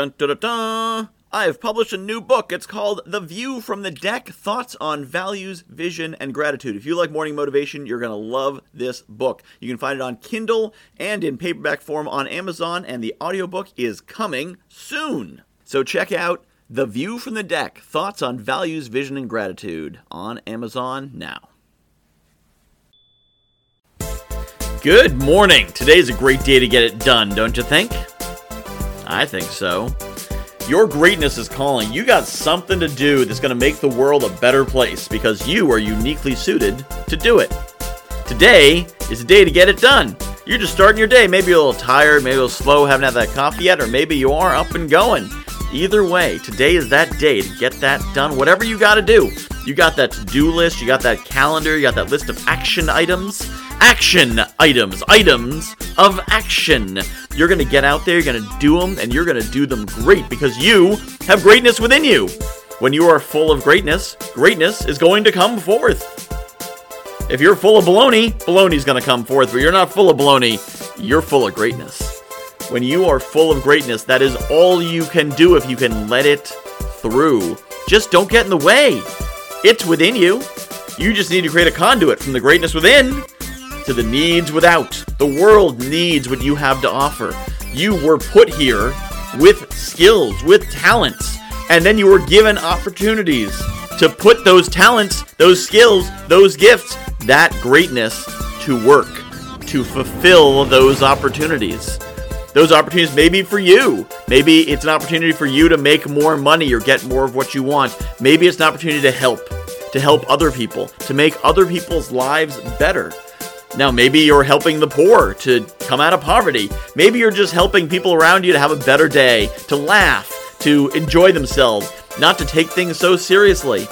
Dun dun dun dun! I have published a new book. It's called The View from the Deck Thoughts on Values, Vision, and Gratitude. If you like morning motivation, you're going to love this book. You can find it on Kindle and in paperback form on Amazon, and the audiobook is coming soon. So check out The View from the Deck Thoughts on Values, Vision, and Gratitude on Amazon now. Good morning. Today's a great day to get it done, don't you think? I think so. Your greatness is calling. You got something to do that's going to make the world a better place because you are uniquely suited to do it. Today is a day to get it done. You're just starting your day. Maybe you're a little tired, maybe a little slow, haven't had that coffee yet, or maybe you are up and going. Either way, today is that day to get that done. Whatever you got to do. You got that to do list, you got that calendar, you got that list of action items. Action items, items of action. You're to get out there, you're to do them, and you're to do them great because you have greatness within you. When you are full of greatness, greatness is going to come forth. If you're full of baloney, baloney's to come forth, but you're not full of baloney, you're full of greatness. When you are full of greatness, that is all you can do if you can let it through. Just don't get in the way. It's within you. You just need to create a conduit from the greatness within to the needs without. The world needs what you have to offer. You were put here with skills, with talents, and then you were given opportunities to put those talents, those skills, those gifts, that greatness to work, to fulfill those opportunities. Those opportunities may be for you. Maybe it's an opportunity for you to make more money or get more of what you want. Maybe it's an opportunity to help, to help other people, to make other people's lives better. Now, maybe you're helping the poor to come out of poverty. Maybe you're just helping people around you to have a better day, to laugh, to enjoy themselves, not to take things so seriously.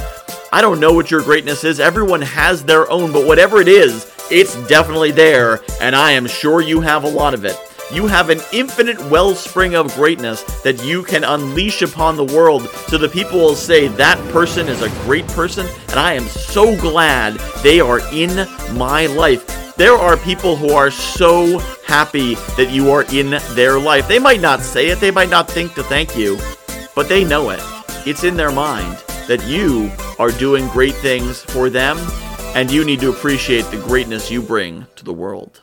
I don't know what your greatness is. Everyone has their own, but whatever it is, it's definitely there, and I am sure you have a lot of it. You have an infinite wellspring of greatness that you can unleash upon the world so that people will say that person is a great person, and I am so glad they are in my life. There are people who are so happy that you are in their life. They might not say it, they might not think to thank you, but they know it. It's in their mind that you are doing great things for them, and you need to appreciate the greatness you bring to the world.